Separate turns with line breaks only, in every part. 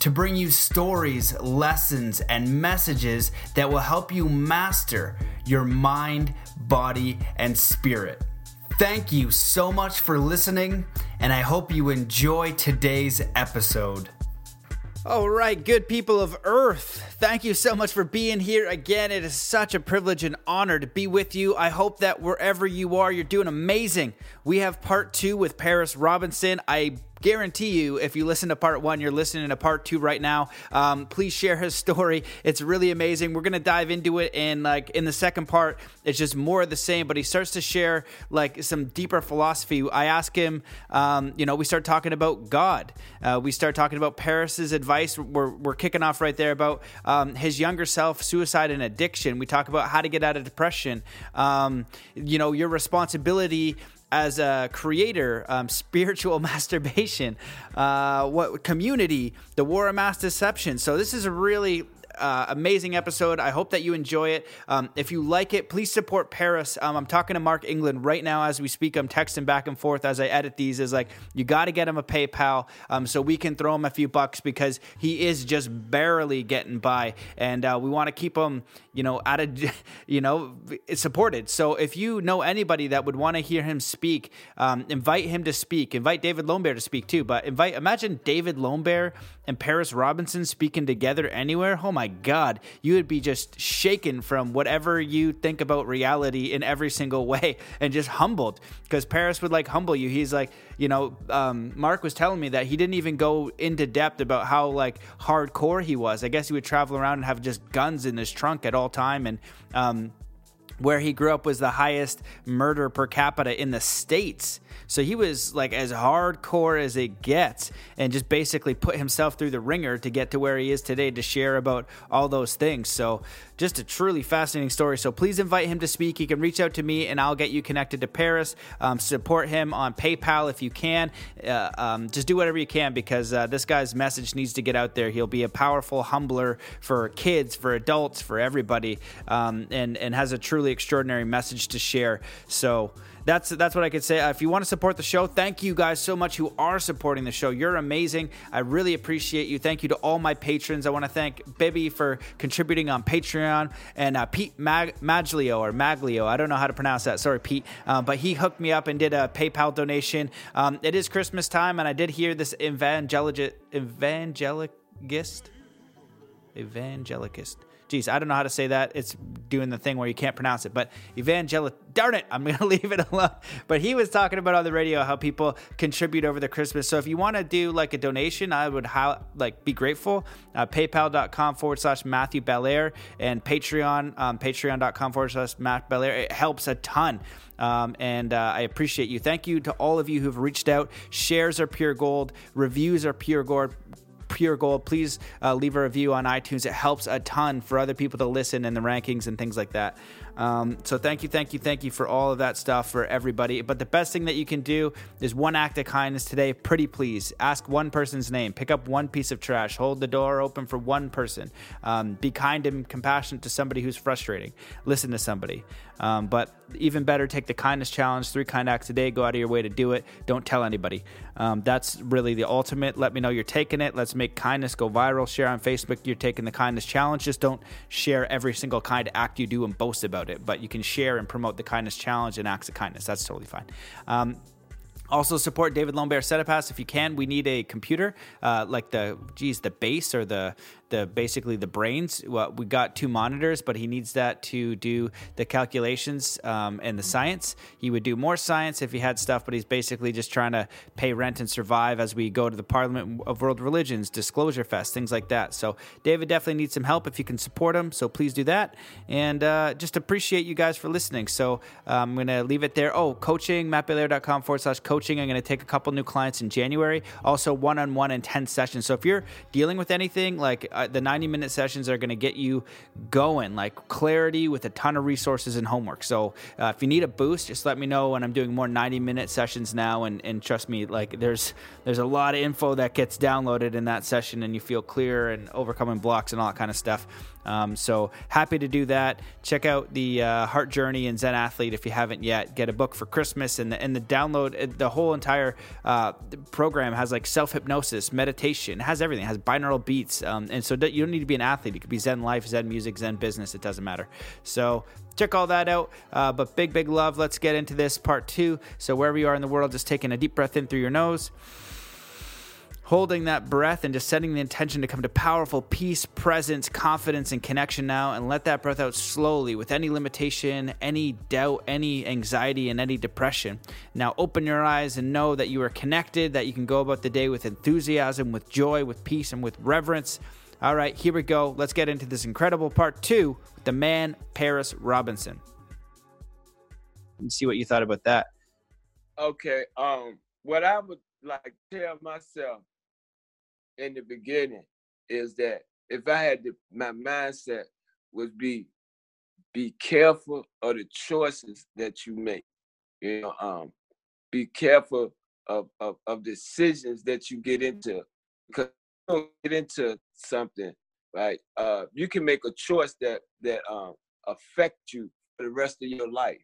to bring you stories, lessons, and messages that will help you master your mind, body, and spirit. Thank you so much for listening, and I hope you enjoy today's episode. All right, good people of Earth, thank you so much for being here again. It is such a privilege and honor to be with you. I hope that wherever you are, you're doing amazing. We have part two with Paris Robinson. I guarantee you, if you listen to part one, you're listening to part two right now. Um, please share his story. It's really amazing. We're gonna dive into it, and like in the second part, it's just more of the same. But he starts to share like some deeper philosophy. I ask him, um, you know, we start talking about God. Uh, we start talking about Paris's advice. We're we're kicking off right there about um, his younger self, suicide and addiction. We talk about how to get out of depression. Um, you know, your responsibility as a creator, um, spiritual masturbation, uh, what community, the war of mass deception. So this is a really uh, amazing episode. I hope that you enjoy it. Um, if you like it, please support Paris. Um, I'm talking to Mark England right now as we speak. I'm texting back and forth as I edit these. Is like you got to get him a PayPal um, so we can throw him a few bucks because he is just barely getting by, and uh, we want to keep him, you know, at a, you know, supported. So if you know anybody that would want to hear him speak, um, invite him to speak. Invite David Lombard to speak too. But invite, imagine David Lombard and Paris Robinson speaking together anywhere. Oh my God, you would be just shaken from whatever you think about reality in every single way and just humbled because Paris would like humble you. He's like, you know, um, Mark was telling me that he didn't even go into depth about how like hardcore he was. I guess he would travel around and have just guns in his trunk at all time and, um, where he grew up was the highest murder per capita in the states. So he was like as hardcore as it gets and just basically put himself through the wringer to get to where he is today to share about all those things. So just a truly fascinating story. So please invite him to speak. He can reach out to me and I'll get you connected to Paris. Um, support him on PayPal if you can. Uh, um, just do whatever you can because uh, this guy's message needs to get out there. He'll be a powerful humbler for kids, for adults, for everybody, um, and, and has a truly extraordinary message to share. So, that's that's what I could say. Uh, if you want to support the show, thank you guys so much who are supporting the show. You're amazing. I really appreciate you. Thank you to all my patrons. I want to thank Bibby for contributing on Patreon and uh, Pete Mag- Maglio or Maglio. I don't know how to pronounce that. Sorry, Pete. Uh, but he hooked me up and did a PayPal donation. Um, it is Christmas time, and I did hear this evangelic evangelicist evangelicist geez, I don't know how to say that. It's doing the thing where you can't pronounce it. But evangelic, darn it, I'm going to leave it alone. But he was talking about on the radio how people contribute over the Christmas. So if you want to do like a donation, I would how, like be grateful. Uh, PayPal.com forward slash Matthew Belair and Patreon, um, patreon.com forward slash Matt Belair. It helps a ton. Um, and uh, I appreciate you. Thank you to all of you who've reached out. Shares are pure gold. Reviews are pure gold pure gold, please uh, leave a review on iTunes. It helps a ton for other people to listen in the rankings and things like that. Um, so thank you, thank you, thank you for all of that stuff for everybody. But the best thing that you can do is one act of kindness today. Pretty please ask one person's name, pick up one piece of trash, hold the door open for one person. Um, be kind and compassionate to somebody who's frustrating. Listen to somebody. Um, but even better, take the kindness challenge, three kind acts a day. Go out of your way to do it. Don't tell anybody. Um, that's really the ultimate. Let me know you're taking it. Let's make kindness go viral. Share on Facebook. You're taking the kindness challenge. Just don't share every single kind act you do and boast about it, but you can share and promote the kindness challenge and acts of kindness. That's totally fine. Um, also support David Lombard Setapass if you can. We need a computer, uh, like the geez, the base or the the basically the brains. Well, we got two monitors, but he needs that to do the calculations um, and the science. He would do more science if he had stuff, but he's basically just trying to pay rent and survive as we go to the Parliament of World Religions, Disclosure Fest, things like that. So David definitely needs some help if you can support him. So please do that, and uh, just appreciate you guys for listening. So um, I'm gonna leave it there. Oh, coaching mattbelair.com forward slash coaching. I'm gonna take a couple new clients in January. Also one on one ten sessions. So if you're dealing with anything like uh, the 90 minute sessions are going to get you going, like clarity with a ton of resources and homework. So uh, if you need a boost, just let me know. And I'm doing more 90 minute sessions now, and, and trust me, like there's there's a lot of info that gets downloaded in that session, and you feel clear and overcoming blocks and all that kind of stuff. Um, so happy to do that. Check out the uh, Heart Journey and Zen Athlete if you haven't yet. Get a book for Christmas and the, and the download. Uh, the whole entire uh, program has like self hypnosis, meditation, has everything. It has binaural beats, um, and so you don't need to be an athlete. It could be Zen life, Zen music, Zen business. It doesn't matter. So check all that out. Uh, but big, big love. Let's get into this part two. So wherever you are in the world, just taking a deep breath in through your nose holding that breath and just setting the intention to come to powerful peace, presence, confidence, and connection now, and let that breath out slowly with any limitation, any doubt, any anxiety, and any depression. Now open your eyes and know that you are connected, that you can go about the day with enthusiasm, with joy, with peace, and with reverence. All right, here we go. Let's get into this incredible part two with the man, Paris Robinson. And see what you thought about that.
Okay. Um, what I would like tell myself in the beginning is that if I had to, my mindset would be be careful of the choices that you make. You know, um, be careful of, of, of decisions that you get into because you get into something, right? Uh, you can make a choice that that um, affect you for the rest of your life.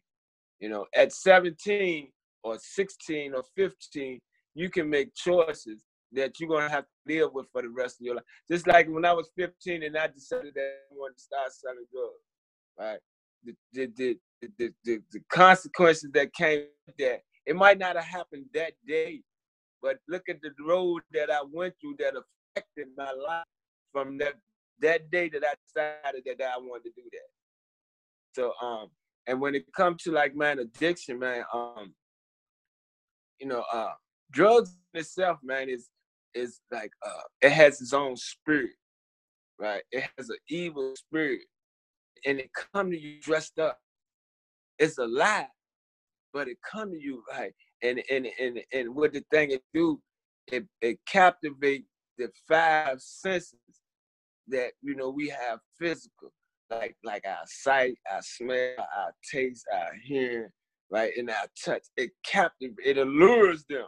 You know, at 17 or 16 or 15, you can make choices that you're gonna have to live with for the rest of your life. Just like when I was 15 and I decided that I wanted to start selling drugs, right? The the the the, the, consequences that came that, it might not have happened that day, but look at the road that I went through that affected my life from that that day that I decided that I wanted to do that. So um, and when it comes to like man addiction, man, um, you know, uh, drugs itself, man, is is like uh it has its own spirit, right? It has an evil spirit, and it come to you dressed up. It's a lie, but it come to you right, and and and and what the thing it do, it it captivate the five senses that you know we have physical, like like our sight, our smell, our taste, our hearing, right, and our touch. It captive, it allures them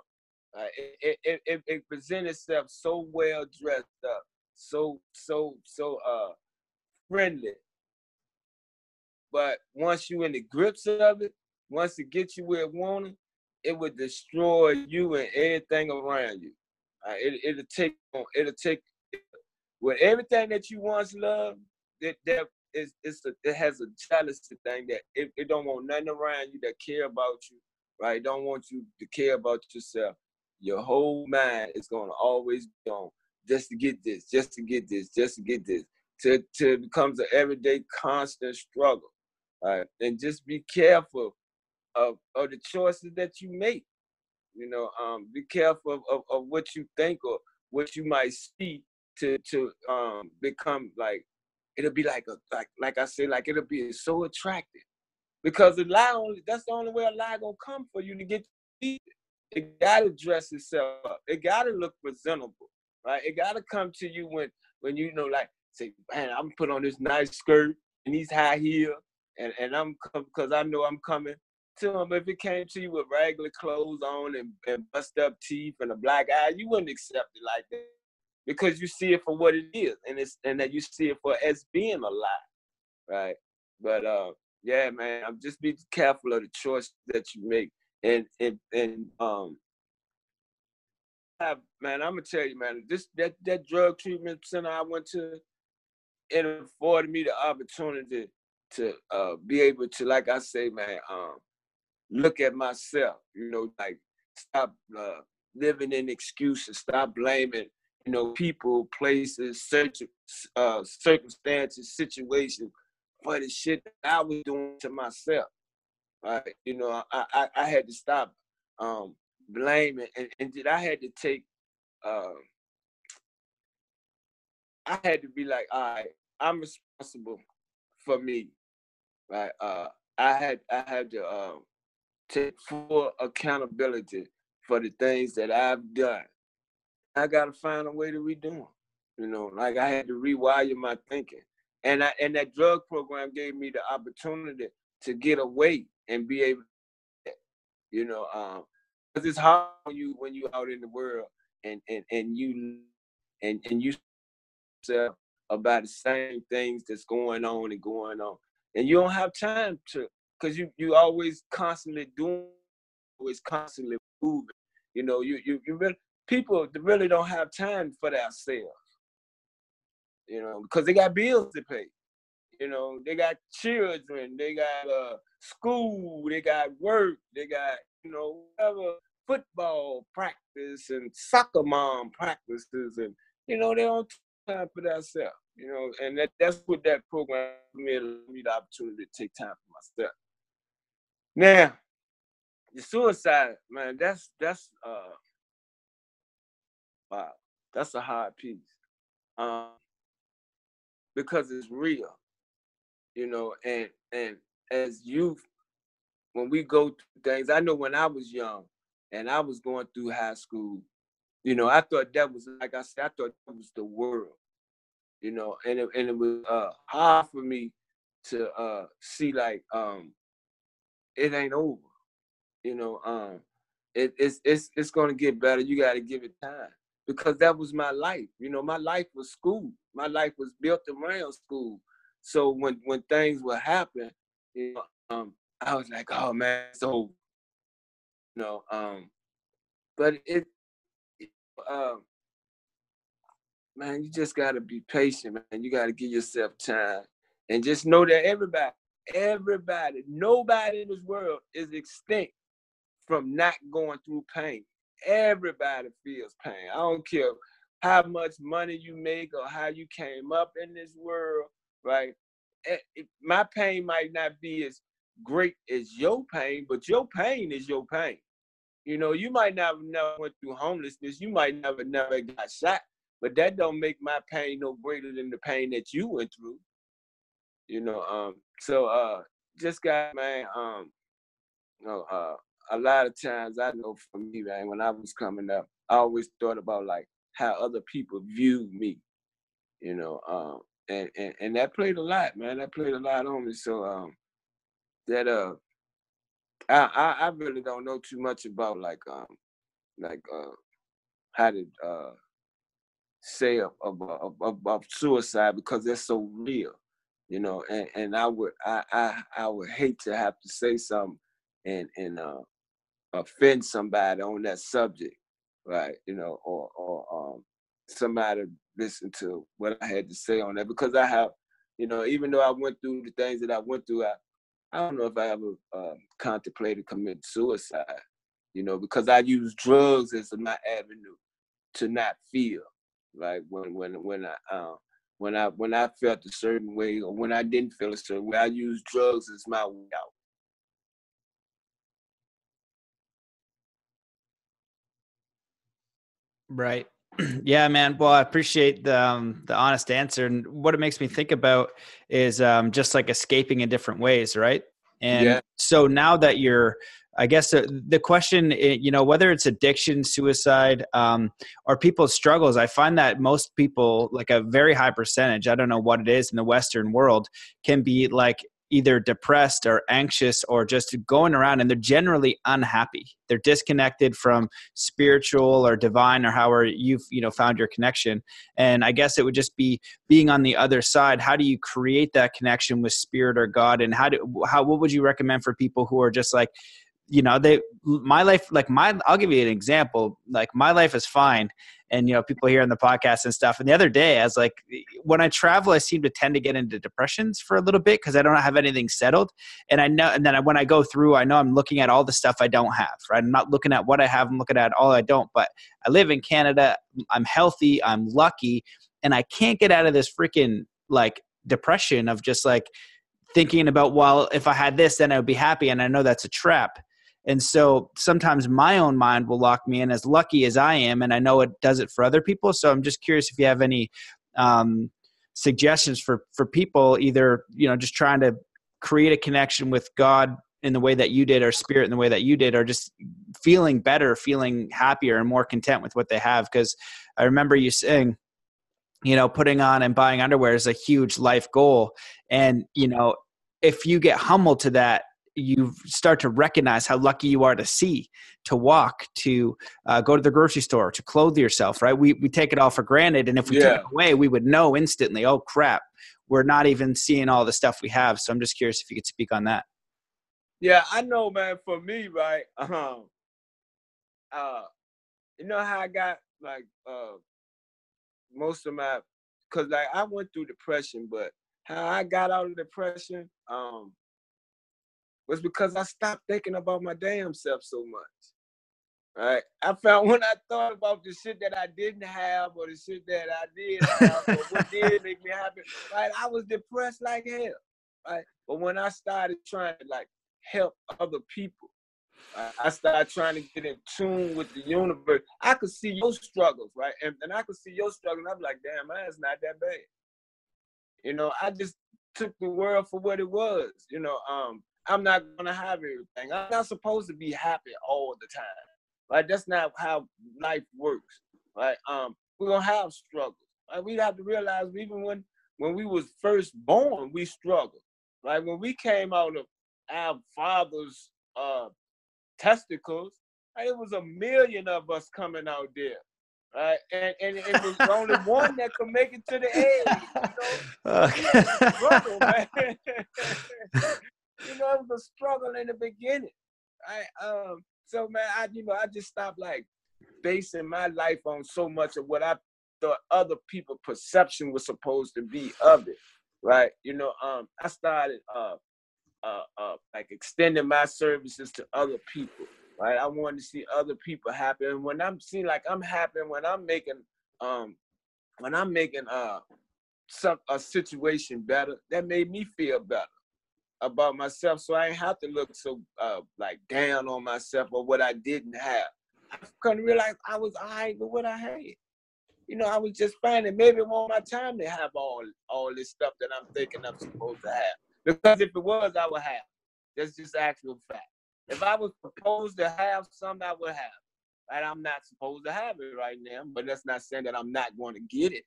it, it, it, it presents itself so well dressed up, so so so uh friendly. But once you in the grips of it, once it gets you where it wanted, it would destroy you and everything around you. Uh, it, it'll take it'll take with everything that you once loved. That that is it's a, it has a jealousy thing that it, it don't want nothing around you that care about you, right? It don't want you to care about yourself your whole mind is going to always be on just to get this, just to get this, just to get this, to, to becomes an everyday constant struggle. Right? And just be careful of, of the choices that you make. You know, um, be careful of, of, of what you think or what you might see to to um become like it'll be like a like like I said, like it'll be so attractive. Because the lie only that's the only way a lie gonna come for you to get to it gotta dress itself up. It gotta look presentable, right? It gotta come to you when when you know, like, say, man, I'm put on this nice skirt and these high heel, and and I'm because I know I'm coming to him. If it came to you with regular clothes on and, and bust up teeth and a black eye, you wouldn't accept it like that because you see it for what it is, and it's and that you see it for as being a lie, right? But uh, yeah, man, I'm just be careful of the choice that you make and and and um man, I'm gonna tell you, man, this that that drug treatment center I went to, it afforded me the opportunity to uh be able to, like I say, man, um, look at myself, you know, like stop uh, living in excuses, stop blaming, you know, people, places, search, uh, circumstances, situations for the shit I was doing to myself. Right? You know, I, I, I had to stop um, blaming, and, and did I had to take. Uh, I had to be like, all right, I'm responsible for me, right? Uh, I had I had to uh, take full accountability for the things that I've done. I gotta find a way to redo them. You know, like I had to rewire my thinking. And I and that drug program gave me the opportunity to get away and be able to, you know, um, because it's hard when you when you out in the world and and and you and and you about the same things that's going on and going on, and you don't have time to because you you always constantly doing, always constantly moving. You know, you you you really people really don't have time for themselves. You know, because they got bills to pay. You know, they got children, they got uh, school, they got work, they got you know whatever football practice and soccer mom practices, and you know they don't time for themselves. You know, and that, that's what that program made me the opportunity to take time for myself. Now, the suicide, man, that's that's uh wow, that's a hard piece. Um because it's real, you know, and and as youth, when we go through things, I know when I was young and I was going through high school, you know, I thought that was like I said, I thought that was the world, you know, and it, and it was uh, hard for me to uh, see like um, it ain't over, you know. Um, it, it's it's it's gonna get better. You got to give it time because that was my life. You know, my life was school. My life was built around school. So when when things would happen, you know, um, I was like, oh man, so you know, um, but it, it um, man, you just gotta be patient, man. You gotta give yourself time, and just know that everybody, everybody, nobody in this world is extinct from not going through pain. Everybody feels pain. I don't care how much money you make or how you came up in this world, right? It, my pain might not be as great as your pain, but your pain is your pain. You know, you might never never went through homelessness, you might never never got shot, but that don't make my pain no greater than the pain that you went through. You know, um, so uh just got man, um, you know, uh a lot of times I know for me, man, when I was coming up, I always thought about like how other people viewed me. You know, um, and, and and that played a lot, man. That played a lot on me. So um that uh I, I, I really don't know too much about like um like uh how to uh say about, about suicide because they're so real, you know. And and I would I I I would hate to have to say something and and uh offend somebody on that subject, right? You know, or or um somebody listen to what I had to say on that because I have, you know, even though I went through the things that I went through, I I don't know if I ever uh, contemplated committing suicide, you know, because I use drugs as my avenue to not feel like when when when I uh, when I when I felt a certain way or when I didn't feel a certain way, I used drugs as my way out.
Right. Yeah, man. Well, I appreciate the um, the honest answer, and what it makes me think about is um, just like escaping in different ways, right? And yeah. so now that you're, I guess the, the question, eh, you know, whether it's addiction, suicide, um, or people's struggles, I find that most people, like a very high percentage, I don't know what it is in the Western world, can be like either depressed or anxious or just going around and they're generally unhappy. They're disconnected from spiritual or divine or however you've you know found your connection. And i guess it would just be being on the other side. How do you create that connection with spirit or god? And how do how what would you recommend for people who are just like you know they my life like my i'll give you an example like my life is fine and you know people here on the podcast and stuff. And the other day i was like when i travel i seem to tend to get into depressions for a little bit because i don't have anything settled. And i know and then when i go through i know i'm looking at all the stuff i don't have right? I'm not looking at what i have i'm looking at all i don't but i live in canada i'm healthy i'm lucky and i can't get out of this freaking like depression of just like thinking about well if i had this then i would be happy and i know that's a trap and so sometimes my own mind will lock me in as lucky as I am, and I know it does it for other people. So I'm just curious if you have any um, suggestions for for people, either you know just trying to create a connection with God in the way that you did, or spirit in the way that you did, or just feeling better, feeling happier, and more content with what they have. Because I remember you saying you know, putting on and buying underwear is a huge life goal. And, you know, if you get humbled to that, you start to recognize how lucky you are to see, to walk, to uh, go to the grocery store, to clothe yourself, right? We, we take it all for granted. And if we yeah. took it away, we would know instantly, oh crap, we're not even seeing all the stuff we have. So I'm just curious if you could speak on that.
Yeah, I know, man. For me, right, um, uh, you know how I got like uh, most of my, cause like I went through depression, but how I got out of depression, um, was because I stopped thinking about my damn self so much. Right? I found when I thought about the shit that I didn't have or the shit that I did have or what did make me happy, right? I was depressed like hell. Right? But when I started trying to like help other people, right? I started trying to get in tune with the universe. I could see your struggles, right? And, and I could see your struggles. I'm like, damn, mine's not that bad. You know, I just took the world for what it was. You know, um, I'm not gonna have everything. I'm not supposed to be happy all the time. Like That's not how life works. Like Um, we're gonna have struggles. Like We have to realize even when when we was first born, we struggled. Like When we came out of our father's uh, testicles, right, it was a million of us coming out there. Right? And, and it was only one that could make it to the egg. You know? Okay. struggle, man. you know, it was a struggle in the beginning. I um so man, I you know, I just stopped like basing my life on so much of what I thought other people perception was supposed to be of it. Right. You know, um I started uh uh uh like extending my services to other people. Right. I wanted to see other people happy. And when I'm seeing like I'm happy when I'm making um when I'm making uh some a situation better, that made me feel better about myself so I ain't have to look so uh, like down on myself or what I didn't have. I couldn't realize I was all right with what I had. You know, I was just finding maybe it wasn't my time to have all all this stuff that I'm thinking I'm supposed to have. Because if it was, I would have. That's just actual fact. If I was supposed to have something, I would have. Right? I'm not supposed to have it right now, but that's not saying that I'm not going to get it.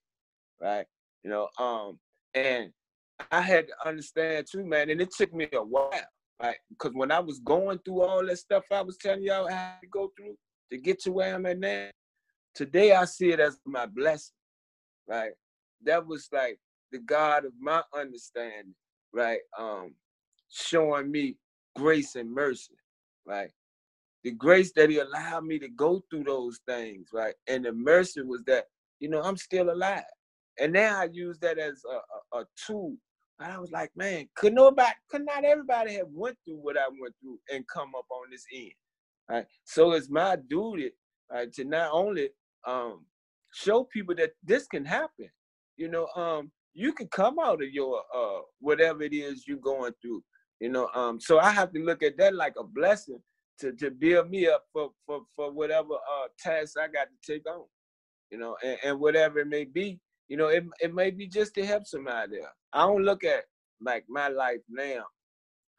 Right? You know, um, and I had to understand too, man, and it took me a while, right? Because when I was going through all that stuff I was telling y'all I had to go through to get to where I'm at now, today I see it as my blessing, right? That was like the God of my understanding, right? Um, showing me grace and mercy, right? The grace that He allowed me to go through those things, right? And the mercy was that, you know, I'm still alive. And now I use that as a, a, a tool I was like, man, could nobody, could not everybody have went through what I went through and come up on this end? Right? So it's my duty right, to not only um, show people that this can happen. You know, um, you can come out of your uh, whatever it is you're going through. You know, um, so I have to look at that like a blessing to to build me up for for for whatever uh tasks I got to take on. You know, and, and whatever it may be. You know, it it may be just to help somebody. I don't look at like my life now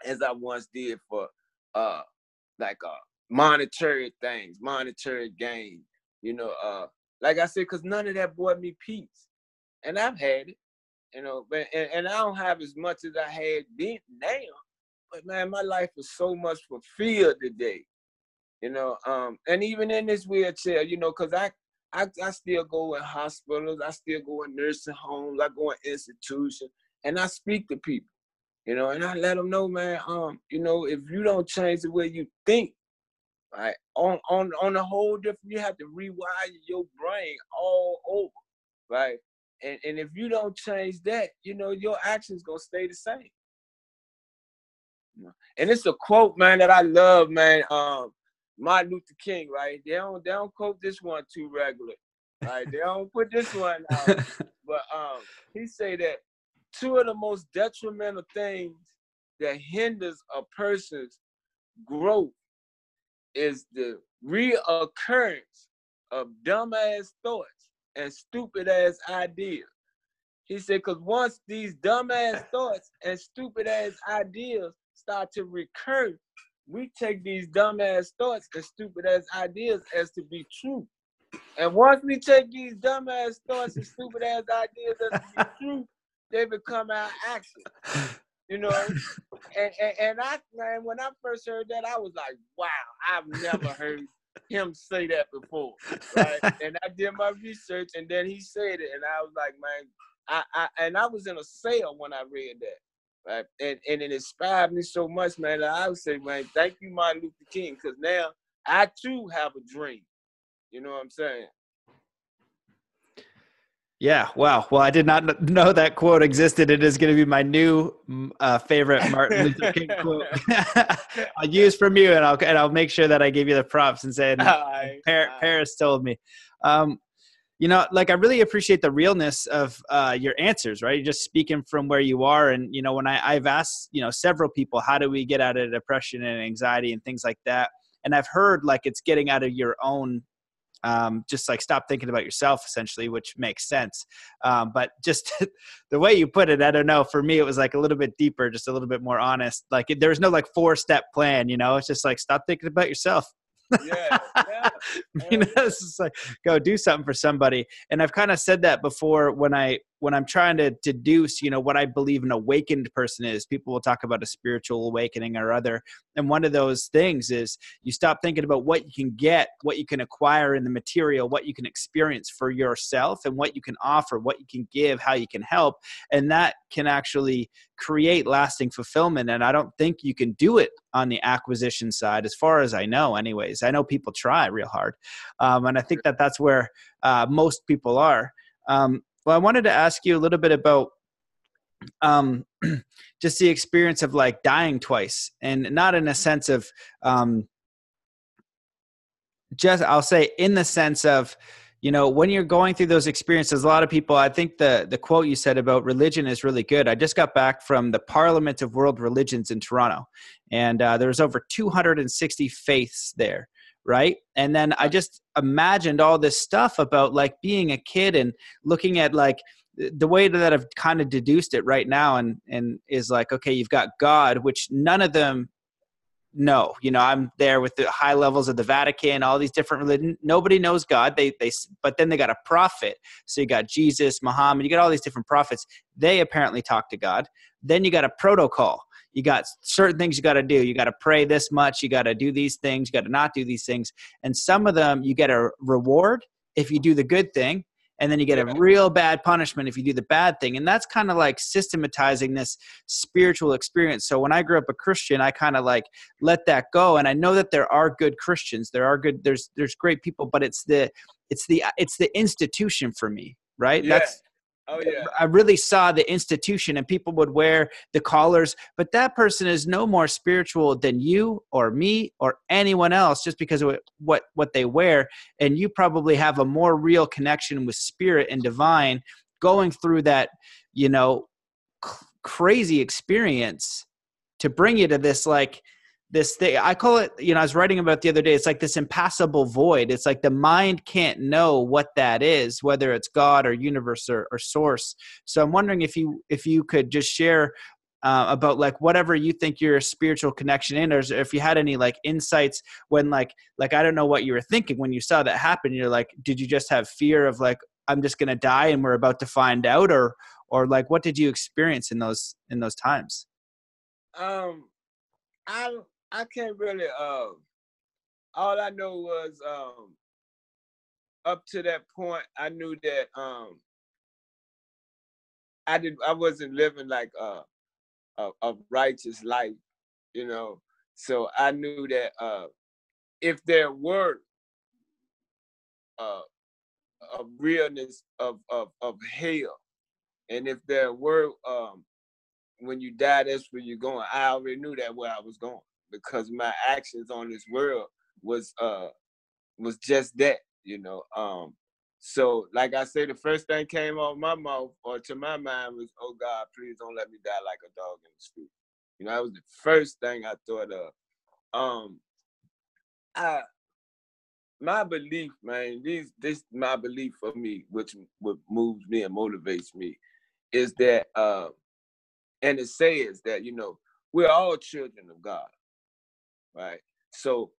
as I once did for uh like uh monetary things, monetary gain. You know, uh like I said, cause none of that brought me peace. And I've had it, you know, but and, and I don't have as much as I had then now. But man, my life is so much fulfilled today. You know, um, and even in this wheelchair, you know, cause I I, I still go in hospitals, I still go in nursing homes, I go in institutions, and I speak to people, you know, and I let them know, man, um, you know, if you don't change the way you think, right, on on on a whole different, you have to rewire your brain all over, right, and and if you don't change that, you know, your actions gonna stay the same. And it's a quote, man, that I love, man. Um, Martin Luther King, right? They don't they don't quote this one too regular, right? they don't put this one out. but um, he say that two of the most detrimental things that hinders a person's growth is the reoccurrence of dumbass thoughts and stupid ass ideas. He said, because once these dumbass thoughts and stupid ass ideas start to recur we take these dumbass thoughts and stupid ass ideas as to be true. And once we take these dumbass thoughts and stupid ass ideas as the truth, they become our action. You know, and, and and I man, when I first heard that, I was like, wow, I've never heard him say that before, right? and I did my research, and then he said it, and I was like, man, I, I and I was in a sale when I read that, right? And and it inspired me so much, man. That I would say, man, thank you, Martin Luther King, because now I too have a dream. You know what I'm saying?
Yeah, wow. Well, I did not know that quote existed. It is going to be my new uh, favorite Martin Luther King quote. I'll use from you, and I'll and I'll make sure that I give you the props and say, Par- Paris told me. Um, you know, like I really appreciate the realness of uh, your answers. Right, you're just speaking from where you are, and you know, when I, I've asked, you know, several people, how do we get out of depression and anxiety and things like that, and I've heard like it's getting out of your own um, just like stop thinking about yourself essentially which makes sense. Um, but just the way you put it i don't know for me it was like a little bit deeper just a little bit more honest. Like there was no like four step plan you know? It's just like stop thinking about yourself
yeah, yeah.
you know, it's like go do something for somebody. And I've kind of said that before when I when I'm trying to deduce, you know, what I believe an awakened person is. People will talk about a spiritual awakening or other. And one of those things is you stop thinking about what you can get, what you can acquire in the material, what you can experience for yourself, and what you can offer, what you can give, how you can help. And that can actually create lasting fulfillment. And I don't think you can do it on the acquisition side, as far as I know, anyways. I know people try real hard. Um, and I think that that's where uh, most people are. Um, well, I wanted to ask you a little bit about um, just the experience of like dying twice, and not in a sense of um, just I'll say in the sense of you know when you're going through those experiences a lot of people i think the the quote you said about religion is really good. I just got back from the parliament of world religions in toronto and uh, there was over 260 faiths there right? And then i just imagined all this stuff about like being a kid and looking at like the way that i've kind of deduced it right now and and is like okay you've got god which none of them know you know i'm there with the high levels of the vatican all these different religions nobody knows god they they but then they got a prophet. So you got jesus muhammad you got all these different prophets. They apparently talk to god. Then you got a protocol you got certain things you got to do. You got to pray this much. You got to do these things. You got to not do these things. And some of them you get a reward if you do the good thing. And then you get a real bad punishment if you do the bad thing. And that's kind of like systematizing this spiritual experience. So when I grew up a Christian, I kind of like let that go. And I know that there are good Christians. There are good, there's there's great people, but it's the it's the it's the institution for me, right?
Yeah. That's Oh yeah. I
really saw the institution and people would wear the collars, but that person is no more spiritual than you or me or anyone else just because of what what they wear and you probably have a more real connection with spirit and divine going through that, you know, crazy experience to bring you to this like this thing i call it you know i was writing about the other day it's like this impassable void. It's like the mind can't know what that is whether it's god or universe or, or source. So i'm wondering if you if you could just share uh, about like whatever you think your spiritual connection in or if you had any like insights when like like i don't know what you were thinking when you saw that happen. You're like did you just have fear of like i'm just gonna die and we're about to find out or or like what did you experience in those in those times?
Um i I can't really. Uh, all I know was um, up to that point, I knew that um, I did. I wasn't living like a, a, a righteous life, you know. So I knew that uh, if there were uh, a realness of, of of hell, and if there were um, when you die, that's where you're going. I already knew that where I was going because my actions on this world was uh was just that, you know. Um so like I say, the first thing came off my mouth or to my mind was, oh God, please don't let me die like a dog in the street. You know, that was the first thing I thought of. Um I my belief, man, these this my belief for me, which what moves me and motivates me, is that uh and it says that, you know, we're all children of God right? So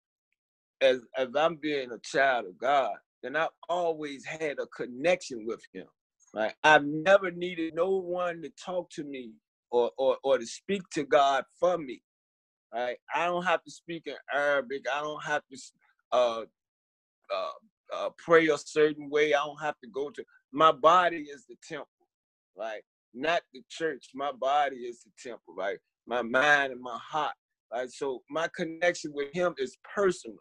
as as I'm being a child of God, then I've always had a connection with him. Right? I've never needed no one to talk to me or or, or to speak to God for me. Right? I don't have to speak in Arabic. I don't have to uh, uh, uh, pray a certain way. I don't have to go to my body is the temple, right? Not the church. My body is the temple, right? My mind and my heart. So my connection with him is personal.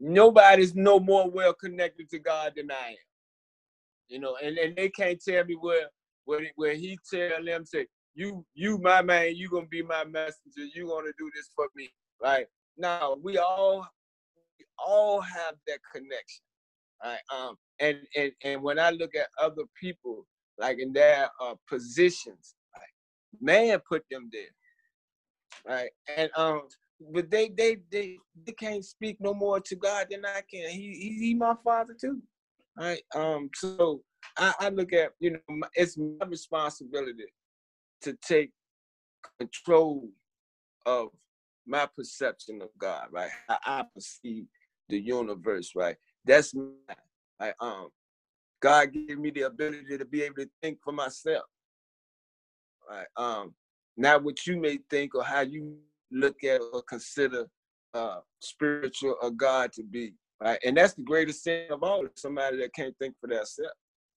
Nobody's no more well connected to God than I am. You know, and, and they can't tell me where where, where he tell them say, you you my man, you gonna be my messenger, you gonna do this for me. Right? Now we all we all have that connection. Right? Um, and and and when I look at other people, like in their uh, positions, right, man put them there, right? And um, but they they they they can't speak no more to God than I can. He he, he my father too, right? Um, so I, I look at you know it's my responsibility to take control of my perception of God, right? How I perceive the universe, right? That's my I um God gave me the ability to be able to think for myself. Right. Um, not what you may think or how you look at or consider uh spiritual or God to be. Right. And that's the greatest sin of all, somebody that can't think for themselves,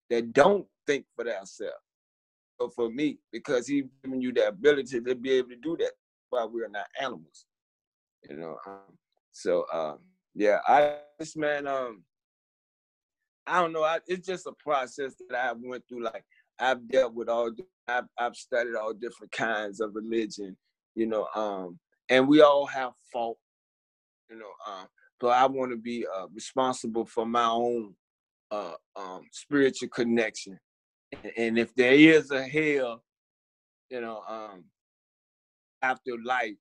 that don't think for themselves. So for me, because he's giving you the ability to be able to do that while we're not animals. You know. Um, so um yeah, I this man um I don't know. I, it's just a process that I went through. Like I've dealt with all, I've, I've studied all different kinds of religion, you know, um, and we all have fault, you know. Um, but I want to be uh, responsible for my own uh, um, spiritual connection, and, and if there is a hell, you know, um, after life,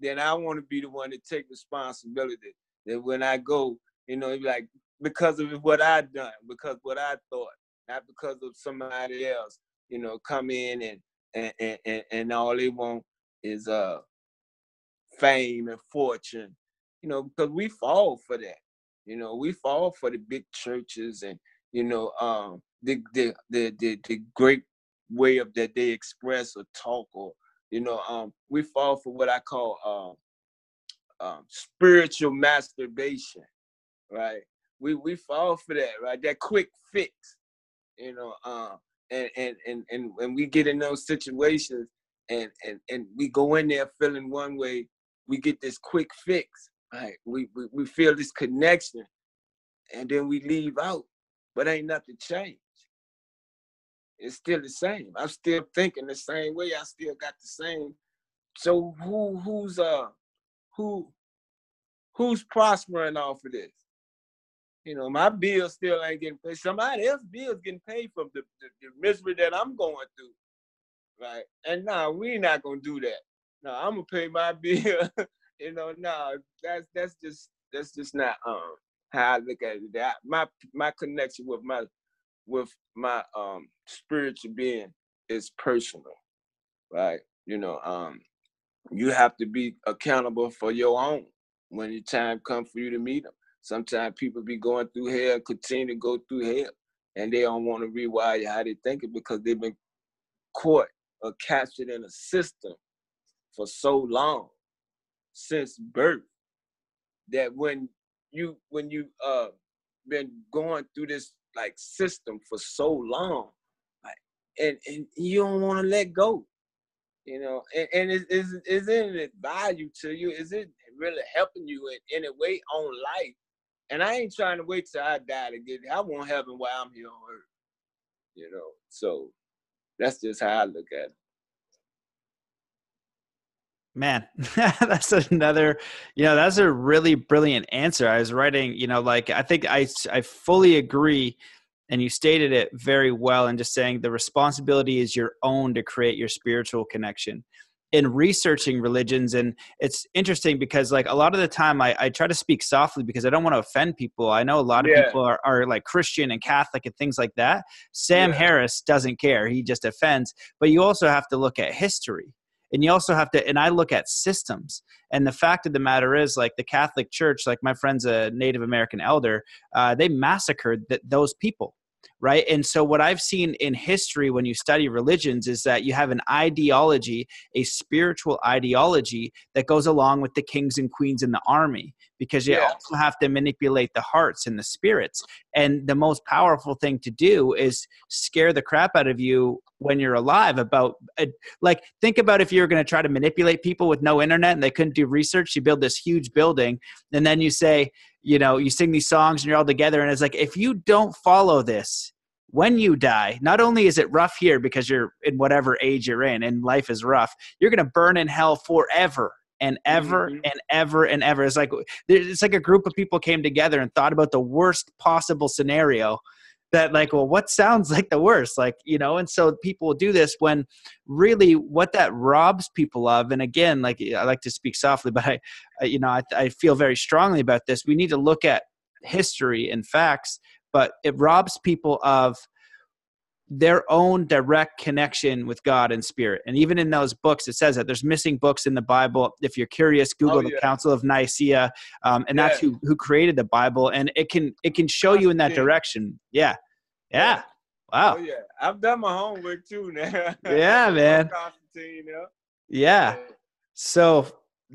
then I want to be the one to take responsibility. That when I go, you know, like because of what I done, because what I thought, not because of somebody else, you know, come in and and and, and all they want is uh fame and fortune, you know, because we fall for that. You know, we fall for the big churches and you know, um the the the the, the great way of that they express or talk or you know, um we fall for what I call um um, spiritual masturbation, right? we we fall for that, right? That quick fix, you know. Um, and and and and when we get in those situations, and and and we go in there feeling one way, we get this quick fix, right? We we, we feel this connection, and then we leave out, but ain't nothing changed. It's still the same. I'm still thinking the same way. I still got the same. So who who's uh who who's prospering off of this? You know, my bill still ain't getting paid. Somebody else bill's getting paid from the, the, the misery that I'm going through. Right. And now nah, we not gonna do that. No, I'm gonna pay my bill. you know, no, nah, that's that's just that's just not um how I look at it. That my my connection with my with my um spiritual being is personal. Right. You know, um you have to be accountable for your own when the time comes for you to meet them. Sometimes people be going through hell, continue to go through hell, and they don't want to rewire how they think it because they've been caught or captured in a system for so long since birth that when you when you uh been going through this like system for so long like and and you don't want to let go you know and, and is, is is it value to you is it really helping you in any way on life and I ain't trying to wait till I die to get I want heaven while I'm here on earth. You know, so that's just how I look at it.
Man, that's another, you know, that's a really brilliant answer. I was writing, you know, like I think I I fully agree and you stated it very well and just saying the responsibility is your own to create your spiritual connection in researching religions and it's interesting because like a lot of the time I, I try to speak softly because i don't want to offend people. I know a lot of yeah. people are, are like christian and catholic and things like that. Sam yeah. harris doesn't care. He just offends. But you also have to look at history and you also have to and i look at systems. And the fact of the matter is like the catholic church like my friend's a native american elder uh, they massacred th- those people right? And so what i've seen in history when you study religions is that you have an ideology a spiritual ideology that goes along with the kings and queens in the army because you also have to manipulate the hearts and the spirits. And the most powerful thing to do is scare the crap out of you when you're alive about uh, like think about if you were going to try to manipulate people with no internet and they couldn't do research you build this huge building and then you say you know you sing these songs and you're all together and it's like if you don't follow this when you die not only is it rough here because you're in whatever age you're in and life is rough you're going to burn in hell forever and ever mm-hmm. and ever and ever it's like it's like a group of people came together and thought about the worst possible scenario that like well what sounds like the worst? Like you know and so people do this when really what that robs people of and again like i like to speak softly but i, I you know I, I feel very strongly about this. We need to look at history and facts but it robs people of their own direct connection with God and spirit. And even in those books, it says that there's missing books in the Bible. If you're curious, Google oh, yeah. the Council of Nicaea, um, and that's who who created the Bible, and it can it can show you in that direction. Yeah, yeah. Wow.
Oh, yeah, I've done my homework too now.
yeah, man. Yeah. So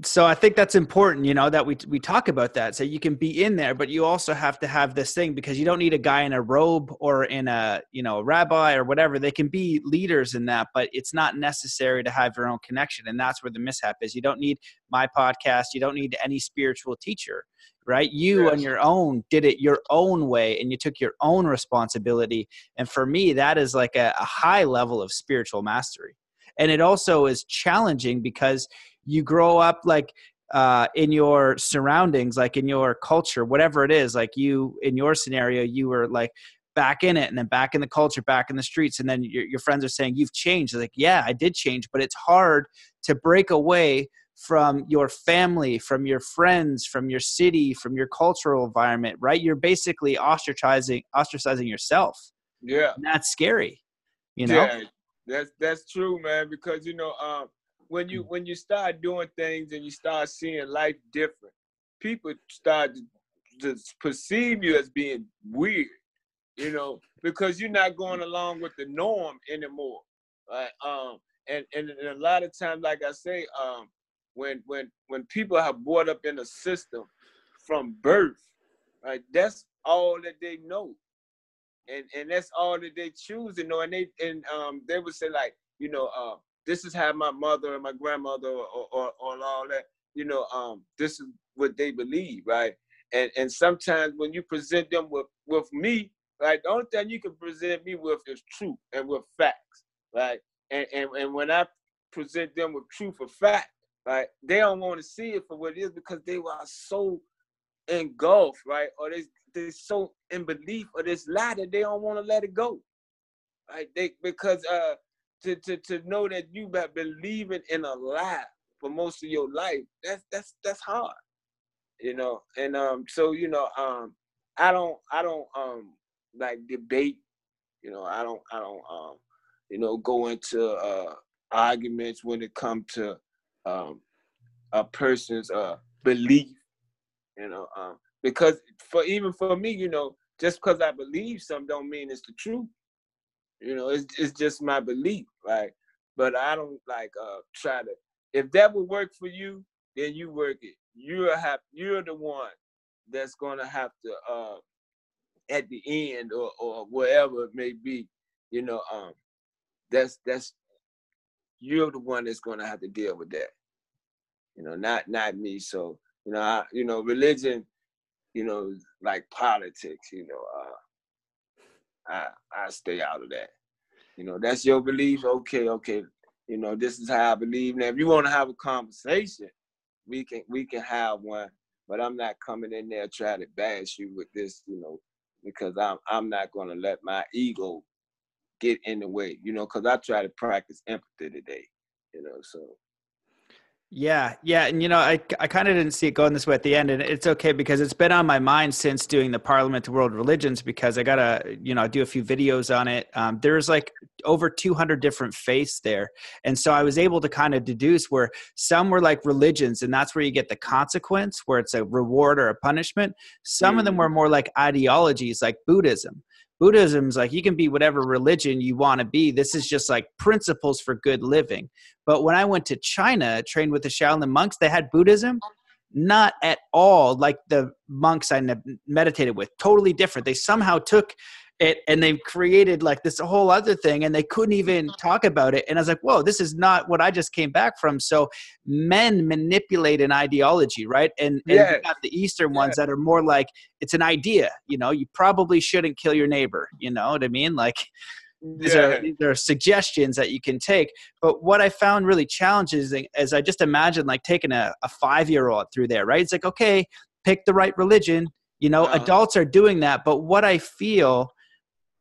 so I think that's important, you know, that we we talk about that. So you can be in there, but you also have to have this thing because you don't need a guy in a robe or in a you know a rabbi or whatever. They can be leaders in that, but it's not necessary to have your own connection, and that's where the mishap is. You don't need my podcast. You don't need any spiritual teacher, right? You yes. on your own did it your own way, and you took your own responsibility. And for me, that is like a, a high level of spiritual mastery, and it also is challenging because you grow up like uh, in your surroundings, like in your culture, whatever it is, like you in your scenario, you were like back in it and then back in the culture, back in the streets, and then your, your friends are saying you've changed. like, yeah, I did change, but it's hard to break away from your family, from your friends, from your city, from your cultural environment, right? You're basically ostracizing ostracizing yourself.
Yeah.
And that's scary. You know? Yeah,
that's that's true, man, because you know, um, when you mm. when you start doing things and you start seeing life different, people start to, to perceive you as being weird, you know, because you're not going along with the norm anymore. Right? Um, and, and, and a lot of times, like I say, um, when when when people have brought up in a system from birth, right, that's all that they know. And and that's all that they choose to know. And they and um they would say like, you know, uh, this is how my mother and my grandmother or, or, or all that, you know, um, this is what they believe, right? And and sometimes when you present them with with me, right, the only thing you can present me with is truth and with facts, right? And and, and when I present them with truth or fact, right, they don't want to see it for what it is because they were so engulfed, right? Or they they're so in belief of this lie that they don't want to let it go. Right? They because uh to, to, to know that you've been believing in a lie for most of your life, that's that's that's hard. You know, and um so you know, um I don't I don't um like debate, you know, I don't I don't um you know go into uh arguments when it comes to um a person's uh belief, you know, um because for even for me, you know, just because I believe something don't mean it's the truth. You know, it's it's just my belief, right? But I don't like uh try to. If that would work for you, then you work it. You're have you're the one that's gonna have to uh at the end or or whatever it may be. You know, um, that's that's you're the one that's gonna have to deal with that. You know, not not me. So you know, I, you know, religion, you know, like politics. You know, uh, I I stay out of that. You know, that's your belief. Okay, okay. You know, this is how I believe. Now, if you want to have a conversation, we can we can have one. But I'm not coming in there trying to bash you with this. You know, because I'm I'm not gonna let my ego get in the way. You know, because I try to practice empathy today. You know, so.
Yeah, yeah, and you know, I I kind of didn't see it going this way at the end, and it's okay because it's been on my mind since doing the Parliament of World Religions because I gotta you know do a few videos on it. Um, there's like over 200 different faiths there, and so I was able to kind of deduce where some were like religions, and that's where you get the consequence, where it's a reward or a punishment. Some mm. of them mm. were more like ideologies, like Buddhism. Buddhism's like you can be whatever religion you want to be. This is just like principles for good living. But when I went to China, trained with the Shaolin monks, they had Buddhism. Not at all like the monks I meditated with. Totally different. They somehow took it and they've created like this whole other thing and they couldn't even talk about it and i was like whoa this is not what i just came back from so men manipulate an ideology right and, and yeah. you got the eastern ones yeah. that are more like it's an idea you know you probably shouldn't kill your neighbor you know what i mean like these, yeah. are, these are suggestions that you can take but what i found really challenging is i just imagine like taking a, a five year old through there right it's like okay pick the right religion you know uh-huh. adults are doing that but what i feel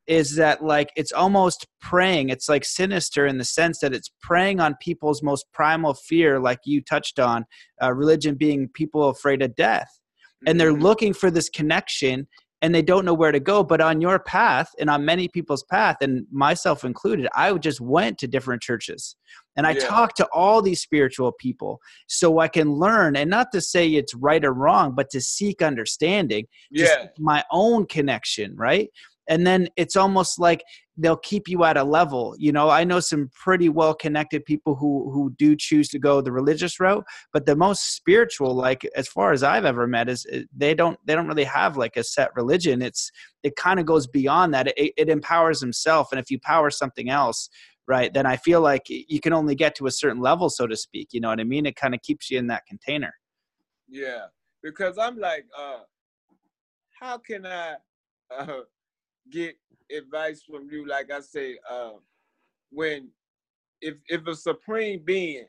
is that like it's almost preying it's like sinister in the sense that it's preying on people's most primal fear like you touched on uh, religion being people afraid of death. And they're mm-hmm. looking for this connection and they don't know where to go. But on your path and on many people's path and myself included i just went to different churches. And i yeah. talked to all these spiritual people so i can learn and not to say it's right or wrong but to seek understanding
yeah.
my own connection right and then it's almost like they'll keep you at a level you know? I know some pretty well connected people who who do choose to go the religious route but the most spiritual like as far as i've ever met is eh, they don't they don't really have like a set religion. It's it kind of goes beyond that. It, it empowers himself and if you power something else right then i feel like you can only get to a certain level so to speak you know what i mean? It kind of keeps you in that container.
Yeah because i'm like uh how can i uh get advice from you, like I say, uh, when if if a supreme being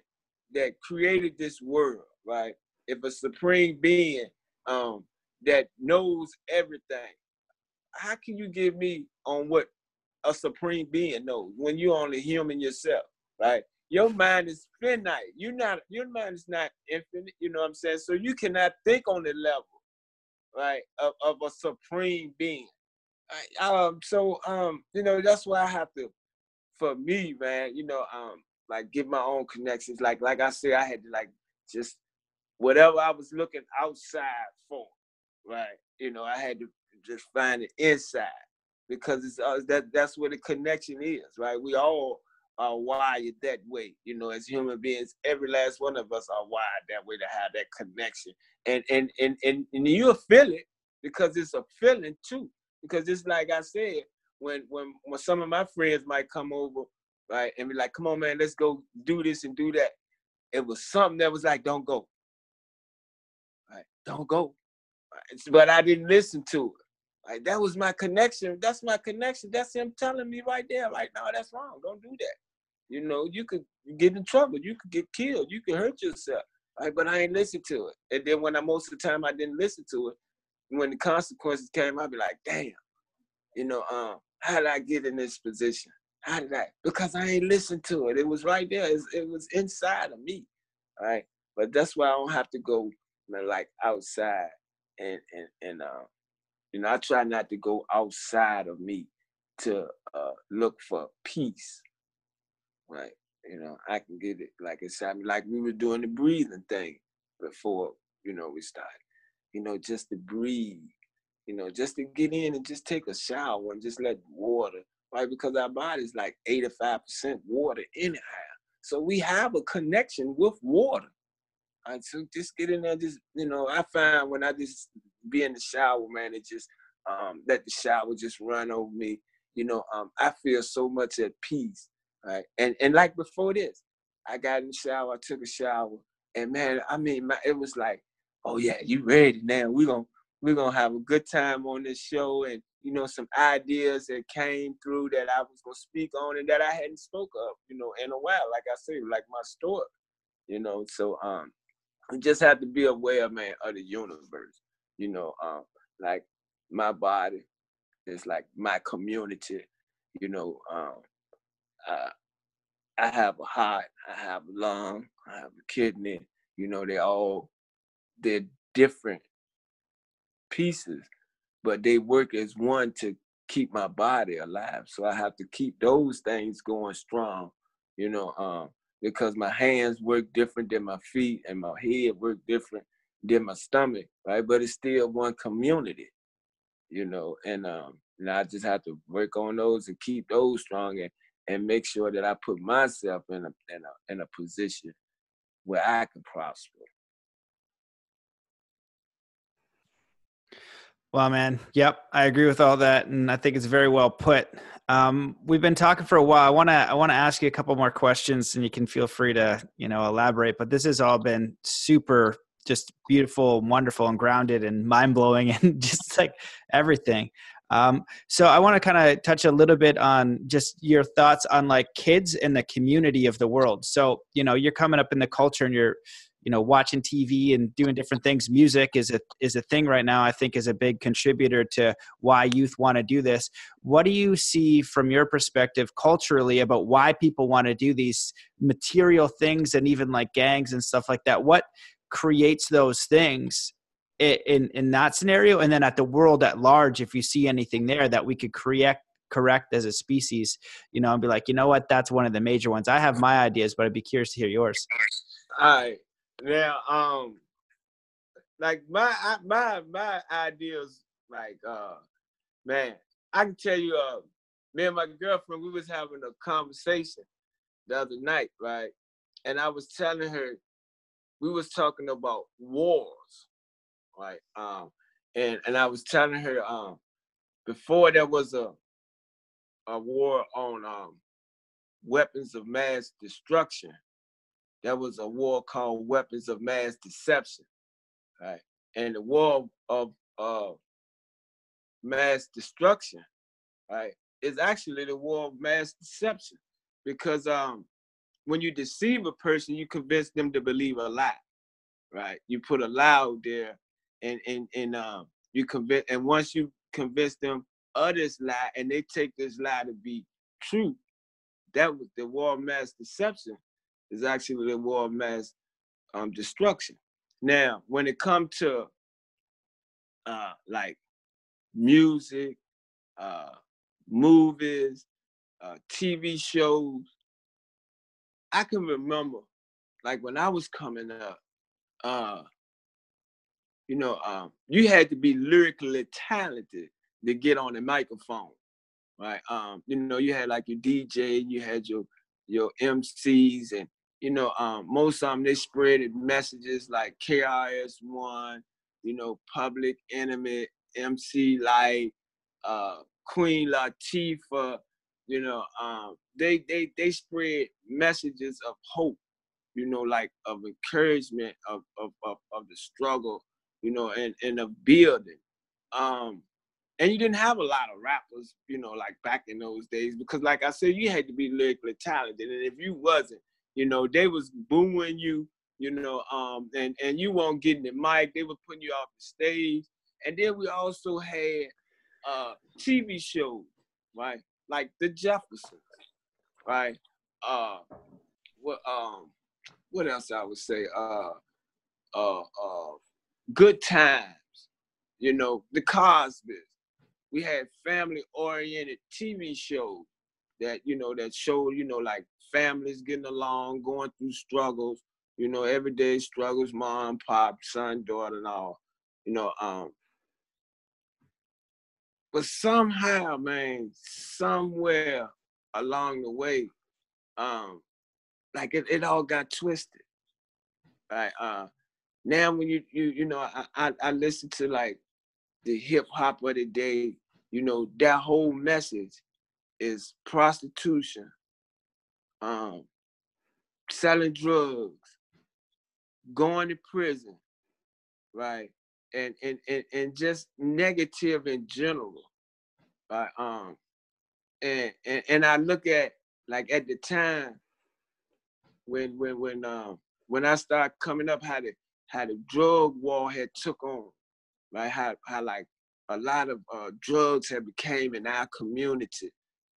that created this world, right? If a supreme being um, that knows everything, how can you give me on what a supreme being knows when you're only human yourself, right? Your mind is finite. You're not. Your mind is not infinite. You know what I'm saying? So you cannot think on the level, right, of, of a supreme being. Um, so um, you know, that's why I have to, for me, man, you know, um, like get my own connections. Like, like I said, I had to like just whatever I was looking outside for, right? You know, I had to just find it inside because it's uh, that that's where the connection is, right? We all are wired that way, you know, as human beings. Every last one of us are wired that way to have that connection, and and and and, and you'll feel it because it's a feeling too because it's like I said, when when when some of my friends might come over, right, and be like, "Come on, man, let's go do this and do that," it was something that was like, "Don't go, right? Don't go," right? but I didn't listen to it. Like that was my connection. That's my connection. That's him telling me right there, like, "No, that's wrong. Don't do that." You know, you could get in trouble. You could get killed. You could hurt yourself. Right? But I ain't listen to it. And then when I most of the time I didn't listen to it, when the consequences came, I'd be like, damn, you know, um, how did I get in this position? How did I? Because I ain't listened to it. It was right there. It's, it was inside of me, right? But that's why I don't have to go man, like outside and and and uh, you know, I try not to go outside of me to uh, look for peace, right? You know, I can get it like inside me, like we were doing the breathing thing before, you know, we started you know, just to breathe, you know, just to get in and just take a shower and just let water, right? Because our body's like 85% water anyhow. So we have a connection with water. Right? So just get in there, just, you know, I find when I just be in the shower, man, it just um, let the shower just run over me. You know, um, I feel so much at peace. Right. And and like before this, I got in the shower, I took a shower, and man, I mean, my, it was like oh yeah, you ready now? We're gonna we're gonna have a good time on this show and you know some ideas that came through that I was gonna speak on and that I hadn't spoke of, you know, in a while. Like I say, like my story, you know. So um, we just have to be aware, man, of the universe. You know, um, like my body is like my community. You know, um, uh, I have a heart, I have a lung, I have a kidney. You know, they all they're different pieces, but they work as one to keep my body alive. So I have to keep those things going strong, you know, um, because my hands work different than my feet and my head work different than my stomach, right? But it's still one community, you know, and um, and I just have to work on those and keep those strong and, and make sure that I put myself in a in a in a position where I can prosper.
Well, man, yep, I agree with all that, and I think it's very well put. Um, we've been talking for a while. I want to I want to ask you a couple more questions, and you can feel free to you know elaborate. But this has all been super, just beautiful, wonderful, and grounded, and mind blowing, and just like everything. Um, so I want to kind of touch a little bit on just your thoughts on like kids and the community of the world. So you know you're coming up in the culture, and you're you know watching tv and doing different things music is a is a thing right now i think is a big contributor to why youth want to do this. What do you see from your perspective culturally about why people want to do these material things and even like gangs and stuff like that? What creates those things in in that scenario? And then at the world at large if you see anything there that we could correct correct as a species you know and be like you know what? That's one of the major ones. I have my ideas but i'd be curious to hear yours.
Right now, um, like my my my ideas, like uh, man, I can tell you, uh, me and my girlfriend, we was having a conversation the other night, right? And I was telling her, we was talking about wars, right? Um, and and I was telling her, um, before there was a a war on um weapons of mass destruction, there was a war called Weapons of Mass Deception, right? And the war of uh, mass destruction, right, is actually the war of mass deception, because um, when you deceive a person, you convince them to believe a lie, right? You put a lie out there, and and and um, you convince, and once you convince them of this lie, and they take this lie to be true, that was the war of mass deception is actually the war of mass um, destruction. Now, when it comes to uh, like music, uh, movies, uh, TV shows, I can remember, like when I was coming up, uh, you know, um, you had to be lyrically talented to get on the microphone, right? Um, you know, you had like your DJ, you had your your MCs, and you know, um, most of them they spread messages like KRS-One, you know, Public Enemy, MC Lyte, uh, Queen Latifah, you know, um, they they they spread messages of hope, you know, like of encouragement of of of, of the struggle, you know, and and of building. Um, and you didn't have a lot of rappers, you know, like back in those days, because like I said, you had to be lyrically talented, and if you wasn't, you know, they was booing you, you know, um, and and you weren't getting the mic. They were putting you off the stage. And then we also had uh TV shows, right? Like the Jeffersons, right? Uh what um what else I would say? Uh uh uh good times, you know, the Cosby's. We had family oriented TV shows that, you know, that showed, you know, like families getting along, going through struggles, you know, everyday struggles, mom, pop, son, daughter, and all, you know. Um, but somehow, man, somewhere along the way, um, like it, it all got twisted. Right. Uh now when you you you know, I I, I listen to like the hip hop of the day, you know, that whole message is prostitution, um, selling drugs, going to prison, right? And and and, and just negative in general. Right? Um and, and and I look at like at the time when when when um when I started coming up how the how the drug war had took on, right? How how like a lot of uh, drugs had became in our community,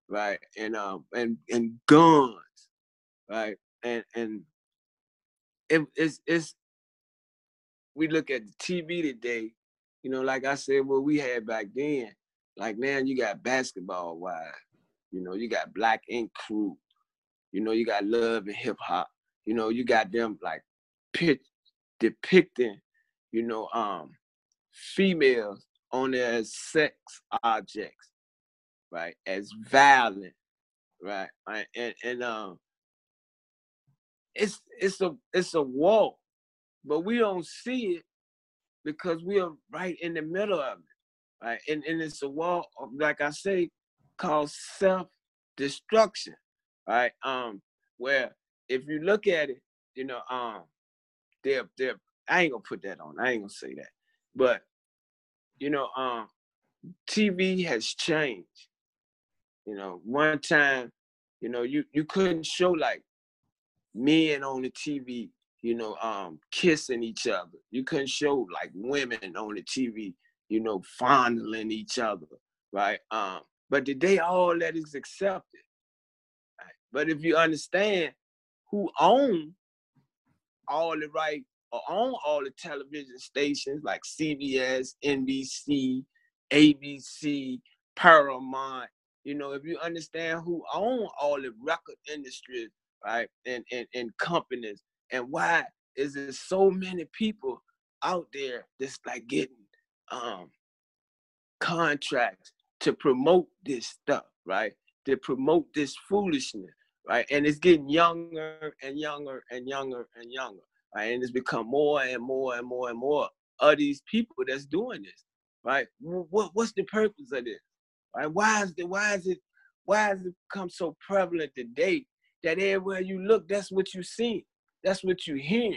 right? And um and and guns, right? And and it, it's it's we look at the TV today, you know, like I said, what we had back then. Like now, you got Basketball Wives, you know, you got Black Ink Crew, you know, you got Love and Hip Hop, you know, you got them like pitch depicting, you know, um, females on as sex objects, right? As violent, right? And and um, it's it's a it's a wall, but we don't see it because we are right in the middle of it, right? And and it's a wall, like I say, called self destruction, right? Um, where if you look at it, you know, um, they're they're I ain't gonna put that on. I ain't gonna say that, but you know, um, TV has changed. You know, one time, you know, you you couldn't show like men on the TV, you know, um, kissing each other. You couldn't show like women on the TV, you know, fondling each other, right? Um, but today all that is accepted. Right? But if you understand who own all the right or own all the television stations like CBS, NBC, ABC, Paramount, you know, if you understand who own all the record industries right? And, and, and companies. And why is there so many people out there that's like getting um, contracts to promote this stuff, right? To promote this foolishness, right? And it's getting younger and younger and younger and younger, right? And it's become more and more and more and more of these people that's doing this, right? What, what's the purpose of this, right? Why is the why is it why has it become so prevalent today that everywhere you look, that's what you see. That's what you hear.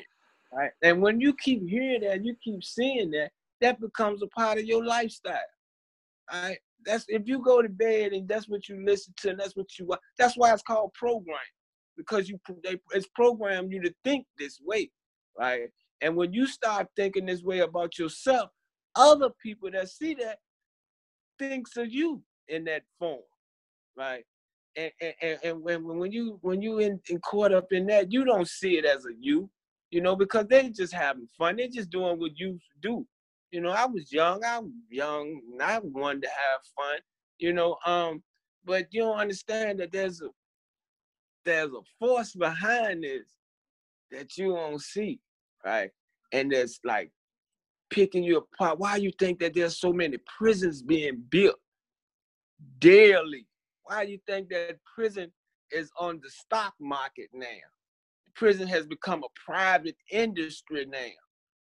Right? And when you keep hearing that, you keep seeing that, that becomes a part of your lifestyle. Right? That's if you go to bed and that's what you listen to, and that's what you. That's why it's called program, because you they, it's programmed you to think this way, right? And when you start thinking this way about yourself, other people that see that thinks of you in that form, right? And, and, and when when you when you in, in caught up in that, you don't see it as a you, you know, because they just having fun. They're just doing what you do. You know, I was young. I was young, and I wanted to have fun. You know, um, but you don't understand that there's a there's a force behind this that you don't see, right? And it's like picking you apart. Why you think that there's so many prisons being built daily why do you think that prison is on the stock market now? Prison has become a private industry now.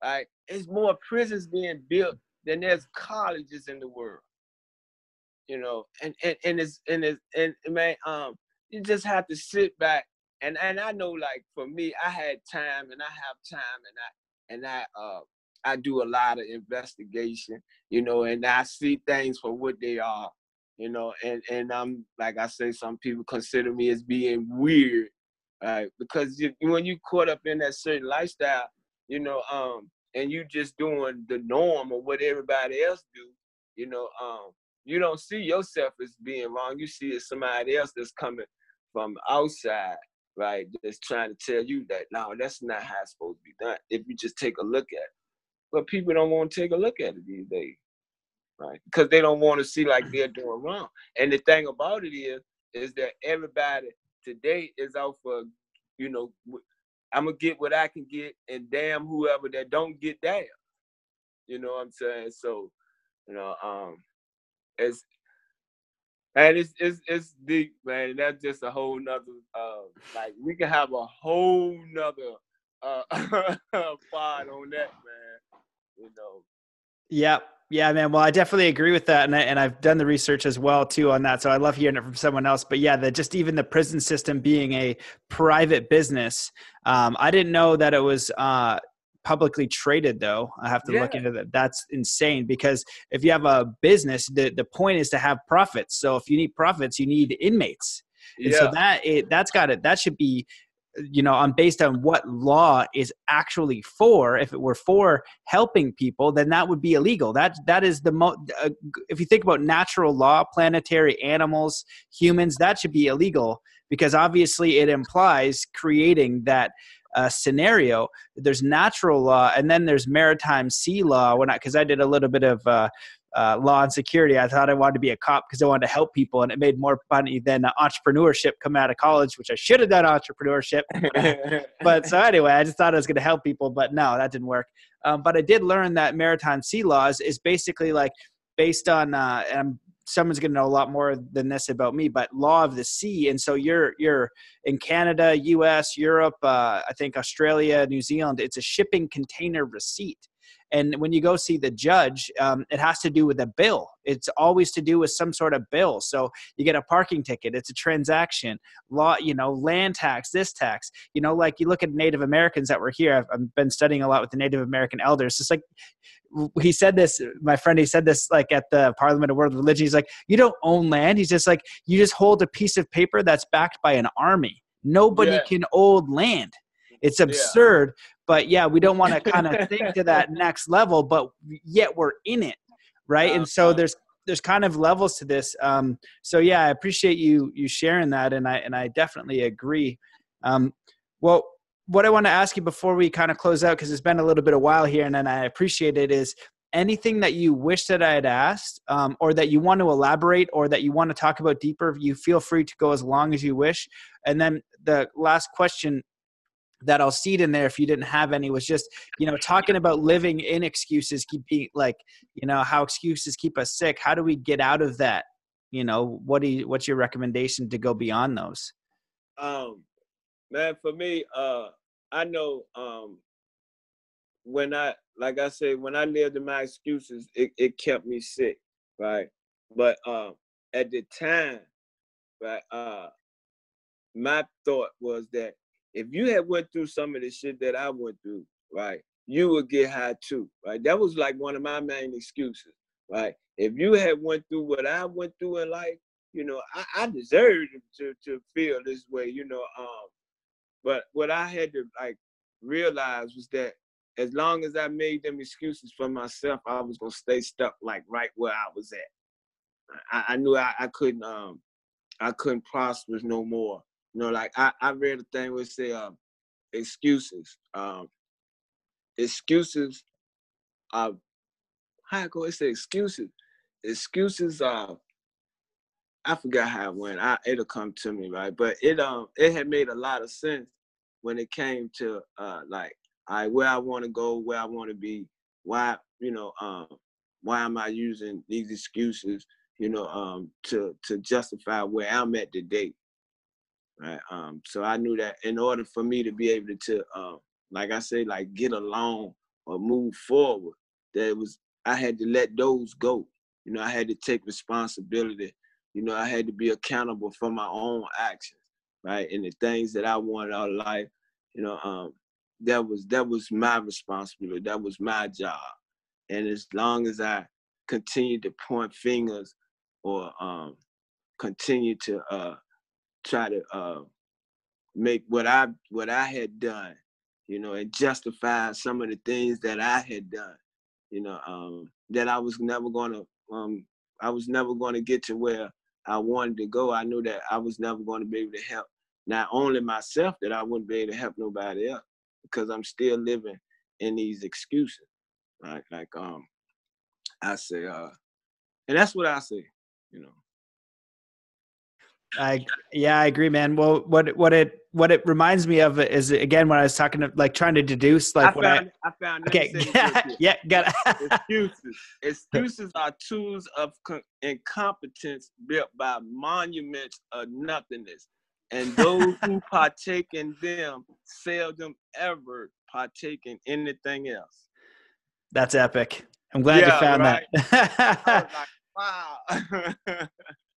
Right? It's more prisons being built than there's colleges in the world. You know, and and, and it's and it's and man, um, you just have to sit back and and I know like for me, I had time and I have time and I and I uh I do a lot of investigation, you know, and I see things for what they are you know, and and I'm like I say, some people consider me as being weird, right? Because you, when you caught up in that certain lifestyle, you know, um, and you just doing the norm or what everybody else do, you know, um, you don't see yourself as being wrong. You see it somebody else that's coming from outside, right? That's trying to tell you that no, that's not how it's supposed to be done. If you just take a look at it, but people don't want to take a look at it these days right? Because they don't want to see like they're doing wrong. And the thing about it is, is that everybody today is out for, you know, I'm gonna get what I can get, and damn whoever that don't get damn. You know what I'm saying? So, you know, um, it's and it's it's it's deep, man. That's just a whole nother uh like we can have a whole nother uh pod on that, man. You know.
Yep. Yeah, man. Well, I definitely agree with that, and I, and I've done the research as well too on that. So I love hearing it from someone else. But yeah, the just even the prison system being a private business, um, I didn't know that it was uh, publicly traded. Though I have to yeah. look into that. That's insane because if you have a business, the the point is to have profits. So if you need profits, you need inmates. And yeah. so that it that's got it. That should be you know on based on what law is actually for if it were for helping people then that would be illegal. That that is the mo uh, if you think about natural law planetary animals humans that should be illegal because obviously it implies creating that uh, scenario. There's natural law and then there's maritime sea law. When i because i did a little bit of uh, uh, law and security. I thought I wanted to be a cop because I wanted to help people, and it made more money than entrepreneurship coming out of college, which I should have done entrepreneurship. but so anyway, I just thought I was going to help people, but no, that didn't work. Um, but I did learn that maritime sea laws is basically like based on, uh, and I'm someone's going to know a lot more than this about me but law of the sea and so you're you're in canada us europe uh, i think australia new zealand it's a shipping container receipt and when you go see the judge, um, it has to do with a bill. It's always to do with some sort of bill. So you get a parking ticket, it's a transaction, law, you know, land tax, this tax. You know, like you look at Native Americans that were here. I've, I've been studying a lot with the Native American elders. It's like he said this my friend he said this like at the parliament of world religion he's like you don't own land he's just like you just hold a piece of paper that's backed by an army nobody yeah. can own land it's absurd but yeah we don't want to kind of think to that next level but yet we're in it right? And so there's there's kind of levels to this um, so yeah i appreciate you you sharing that and i and i definitely agree. Um, well what i want to ask you before we kind of close out because it's been a little bit of while here and then i appreciate it is anything that you wish that i had asked um, or that you want to elaborate or that you want to talk about deeper you feel free to go as long as you wish. And then the last question that I'll seed in there if you didn't have any was just, you know, talking about living in excuses, keep being like, you know, how excuses keep us sick. How do we get out of that? You know, what do you, what's your recommendation to go beyond those?
Um, man, for me, uh, I know, um, when I, like I said, when I lived in my excuses, it, it kept me sick, right? But um, at the time, right, uh, my thought was that if you had went through some of the shit that I went through, right, you would get high too, right? That was like one of my main excuses, right? If you had went through what I went through in life, you know, I, I deserved to to feel this way, you know. Um, but what I had to like realize was that as long as I made them excuses for myself, I was gonna stay stuck like right where I was at. I, I knew I, I couldn't um I couldn't prosper no more you know, like I, I read a thing where it say um, excuses. Um, excuses uh how I go it say excuses. Excuses uh I forgot how it went. I it'll come to me, right? But it um it had made a lot of sense when it came to uh like I where I want to go, where I want to be, why, you know, um, why am I using these excuses, you know, um, to to justify where I'm at today right? Um, so I knew that in order for me to be able to, uh, like I say, like get along or move forward, that was I had to let those go. You know, I had to take responsibility. You know, I had to be accountable for my own actions, right? And the things that I wanted out of life, you know, um, that was that was my responsibility. That was my job. And as long as I continued to point fingers or um, continue to uh, try to uh, make what I what I had done, you know, and justify some of the things that I had done, you know, um, that I was never gonna um, I was never gonna get to where I wanted to go. I knew that I was never gonna be able to help not only myself, that I wouldn't be able to help nobody else because I'm still living in these excuses. Right? Like um I say, uh, and that's what I say, you know.
I yeah, I agree, man. Well, what what it what it reminds me of is again when I was talking to like trying to deduce like
I found, I, I found
okay yeah got
excuses excuses are tools of incompetence built by monuments of nothingness, and those who partake in them seldom ever partake in anything else.
That's epic. I'm glad yeah, you found right? that. like, wow.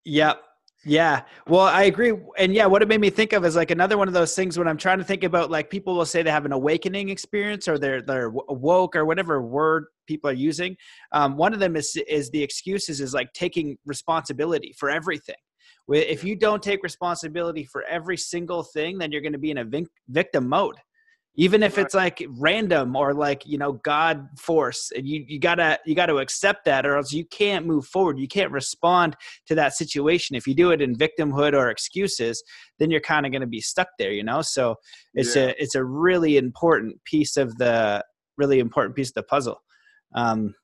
yep. Yeah. Well, I agree. And yeah, what it made me think of is like another one of those things when I'm trying to think about like people will say they have an awakening experience or they're they're woke or whatever word people are using. Um, one of them is is the excuses is like taking responsibility for everything. If you don't take responsibility for every single thing, then you're going to be in a victim mode even if it's like random or like you know god force and you, you gotta you gotta accept that or else you can't move forward. You can't respond to that situation. If you do it in victimhood or excuses then you're kind of going to be stuck there you know? So it's yeah. a it's a really important piece of the really important piece of the puzzle. Um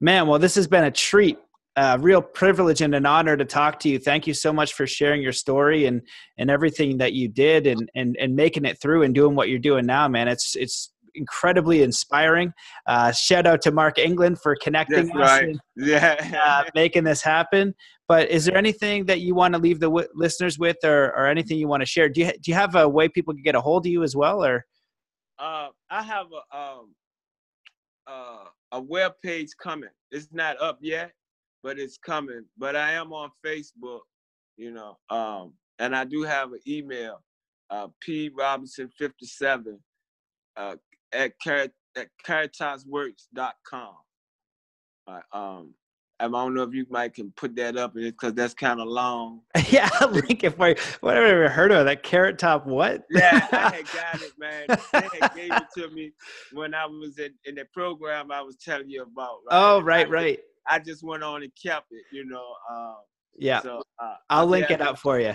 man well this has been a treat a real privilege and an honor to talk to you. Thank you so much for sharing your story and and everything that you did and and and making it through and doing what you're doing now, man. It's it's incredibly inspiring. Uh, shout out to Mark England for connecting
That's us right.
and
yeah.
uh, making this happen. But is there anything that you want to leave the w- listeners with, or, or anything you want to share? Do you do you have a way people can get a hold of you as well, or?
Uh, I have a um, uh, a web page coming. It's not up yet, but it's coming. But I am on Facebook, you know, um, and I do have an email, uh, p robinson 57 uh, at, car- at caritasworks.com. Uh, um, I don't know if you might can put that up because that's kind of long.
yeah, link it for you. What have I ever heard of that carrot top? What?
yeah, I had got it, man. They had gave it to me when I was in, in the program I was telling you about.
Right? Oh, right, right.
I just went on and kept it, you know. Um,
yeah. So uh, I'll link it up for you.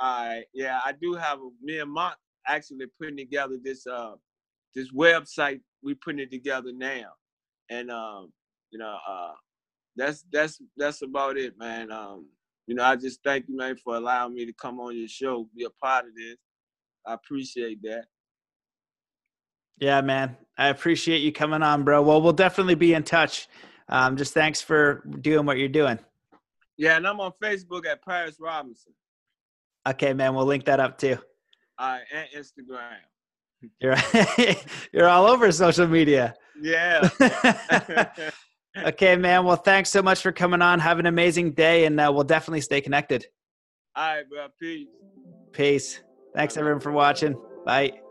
All right. Yeah, I do have a, me and Mark actually putting together this uh this website. We putting it together now, and um, you know, uh, that's that's that's about it, man. Um, you know, I just thank you, man, for allowing me to come on your show, be a part of this. I appreciate that.
Yeah, man. I appreciate you coming on, bro. Well, we'll definitely be in touch um, just thanks for doing what you're doing.
Yeah, and I'm on Facebook at Paris Robinson.
Okay, man, we'll link that up too.
All right, and Instagram.
You're you're all over social media.
Yeah.
okay, man. Well, thanks so much for coming on. Have an amazing day, and uh, we'll definitely stay connected.
All right, bro. Peace.
Peace. Thanks, everyone, for watching. Bye.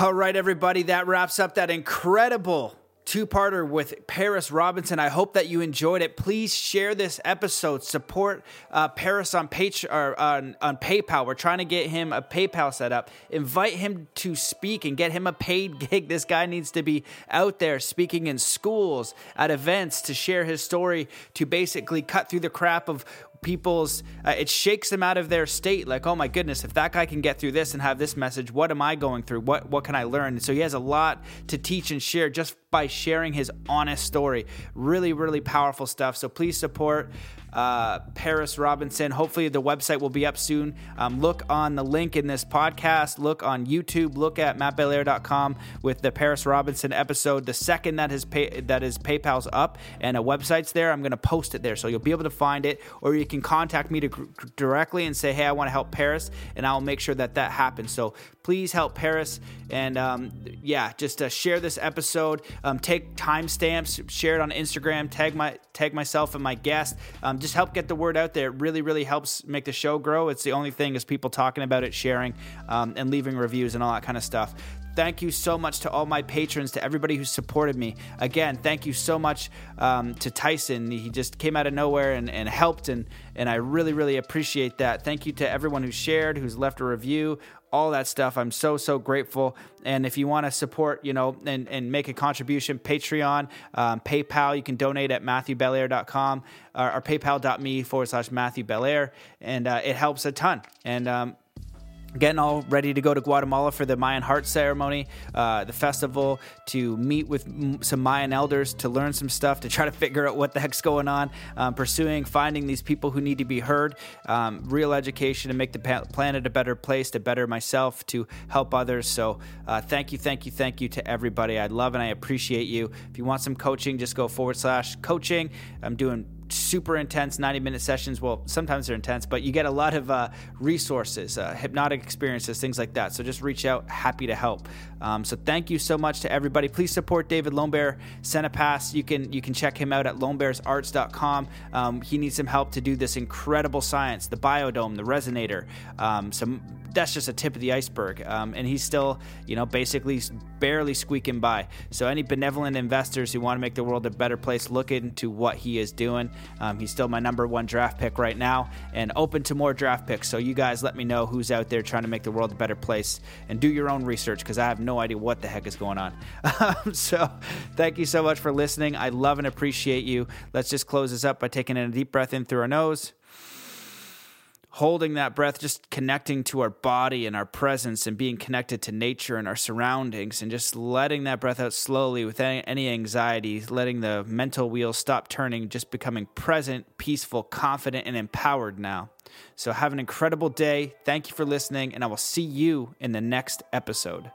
All right, everybody, that wraps up that incredible two parter with Paris Robinson. I hope that you enjoyed it. Please share this episode. Support uh, Paris on, Page, or on, on PayPal. We're trying to get him a PayPal set up. Invite him to speak and get him a paid gig. This guy needs to be out there speaking in schools, at events to share his story, to basically cut through the crap of people's uh, it shakes them out of their state like oh my goodness if that guy can get through this and have this message what am i going through? What what can i learn? And so he has a lot to teach and share just by sharing his honest story really really powerful stuff so please support uh, Paris Robinson. Hopefully, the website will be up soon. Um, look on the link in this podcast. Look on YouTube. Look at mattbelair.com with the Paris Robinson episode. The second that his pay, that his PayPal's up and a website's there, I'm going to post it there, so you'll be able to find it. Or you can contact me to, directly and say, "Hey, I want to help Paris," and I'll make sure that that happens. So please help Paris. And um, yeah, just uh, share this episode. Um, take timestamps, share it on Instagram. Tag my tag myself and my guest. Um, just help get the word out there. It really, really helps make the show grow. It's the only thing is people talking about it, sharing, um, and leaving reviews and all that kind of stuff. Thank you so much to all my patrons, to everybody who supported me. Again, thank you so much um, to Tyson. He just came out of nowhere and, and helped, and, and I really, really appreciate that. Thank you to everyone who shared, who's left a review, all that stuff. I'm so, so grateful. And if you want to support, you know, and, and make a contribution, Patreon, um, PayPal, you can donate at MatthewBelair.com or, or paypal.me forward slash Matthew Belair. And uh, it helps a ton. And um, getting all ready to go to Guatemala for the Mayan heart ceremony, uh, the festival, to meet with some Mayan elders, to learn some stuff, to try to figure out what the heck's going on, um, pursuing, finding these people who need to be heard, um, real education to make the planet a better place, to better myself, to help others. So, uh, thank you, thank you, thank you to everybody. I love and I appreciate you. If you want some coaching, just go forward slash coaching. I'm doing super intense 90 minute sessions. Well, sometimes they're intense, but you get a lot of uh, resources, uh, hypnotic experiences, things like that. So just reach out. Happy to help. Um, so thank you so much to everybody. Please support David Lonebear Pass. You can you can check him out at lonebearsarts.com. Um, he needs some help to do this incredible science, the biodome, the resonator, um, some that's just a tip of the iceberg. Um, and he's still, you know, basically barely squeaking by. So any benevolent investors who want to make the world a better place, look into what he is doing. Um, he's still my number one draft pick right now and open to more draft picks. So you guys let me know who's out there trying to make the world a better place and do your own research because I have no idea what the heck is going on. Um, so thank you so much for listening. I love and appreciate you. Let's just close this up by taking in a deep breath in through our nose holding that breath, just connecting to our body and our presence and being connected to nature and our surroundings, and just letting that breath out slowly with any, anxiety, letting the mental wheels stop turning, just becoming present, peaceful, confident, and empowered now. So, have an incredible day. Thank you for listening, and I will see you in the next episode.